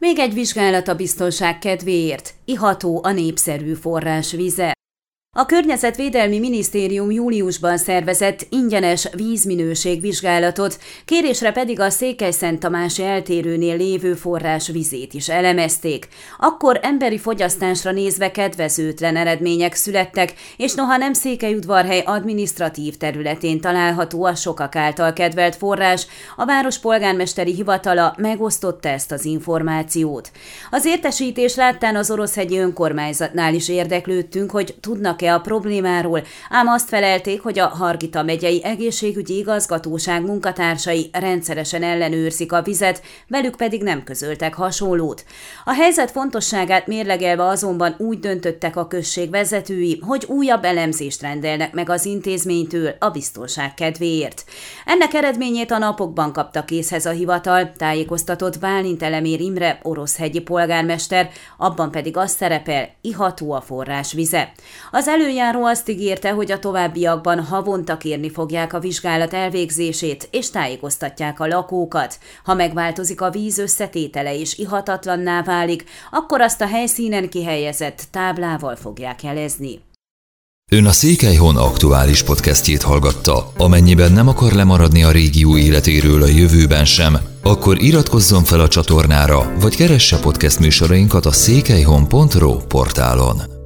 Még egy vizsgálat a biztonság kedvéért, iható a népszerű forrás vize. A Környezetvédelmi Minisztérium júliusban szervezett ingyenes vízminőségvizsgálatot, kérésre pedig a Székely-Szent Tamási eltérőnél lévő forrás vizét is elemezték. Akkor emberi fogyasztásra nézve kedvezőtlen eredmények születtek, és noha nem Székelyudvarhely administratív területén található a sokak által kedvelt forrás, a város polgármesteri hivatala megosztotta ezt az információt. Az értesítés láttán az Oroszhegyi önkormányzatnál is érdeklődtünk, hogy tudnak-e a problémáról, ám azt felelték, hogy a Hargita megyei egészségügyi igazgatóság munkatársai rendszeresen ellenőrzik a vizet, velük pedig nem közöltek hasonlót. A helyzet fontosságát mérlegelve azonban úgy döntöttek a község vezetői, hogy újabb elemzést rendelnek meg az intézménytől a biztonság kedvéért. Ennek eredményét a napokban kapta készhez a hivatal, tájékoztatott Bálint Elemér Imre, oroszhegyi polgármester, abban pedig az szerepel, iható a forrás vize. Az előjáró azt ígérte, hogy a továbbiakban havonta kérni fogják a vizsgálat elvégzését, és tájékoztatják a lakókat. Ha megváltozik a víz összetétele és ihatatlanná válik, akkor azt a helyszínen kihelyezett táblával fogják jelezni. Ön a Székelyhon aktuális podcastjét hallgatta. Amennyiben nem akar lemaradni a régió életéről a jövőben sem, akkor iratkozzon fel a csatornára, vagy keresse podcast műsorainkat a székelyhon.pro portálon.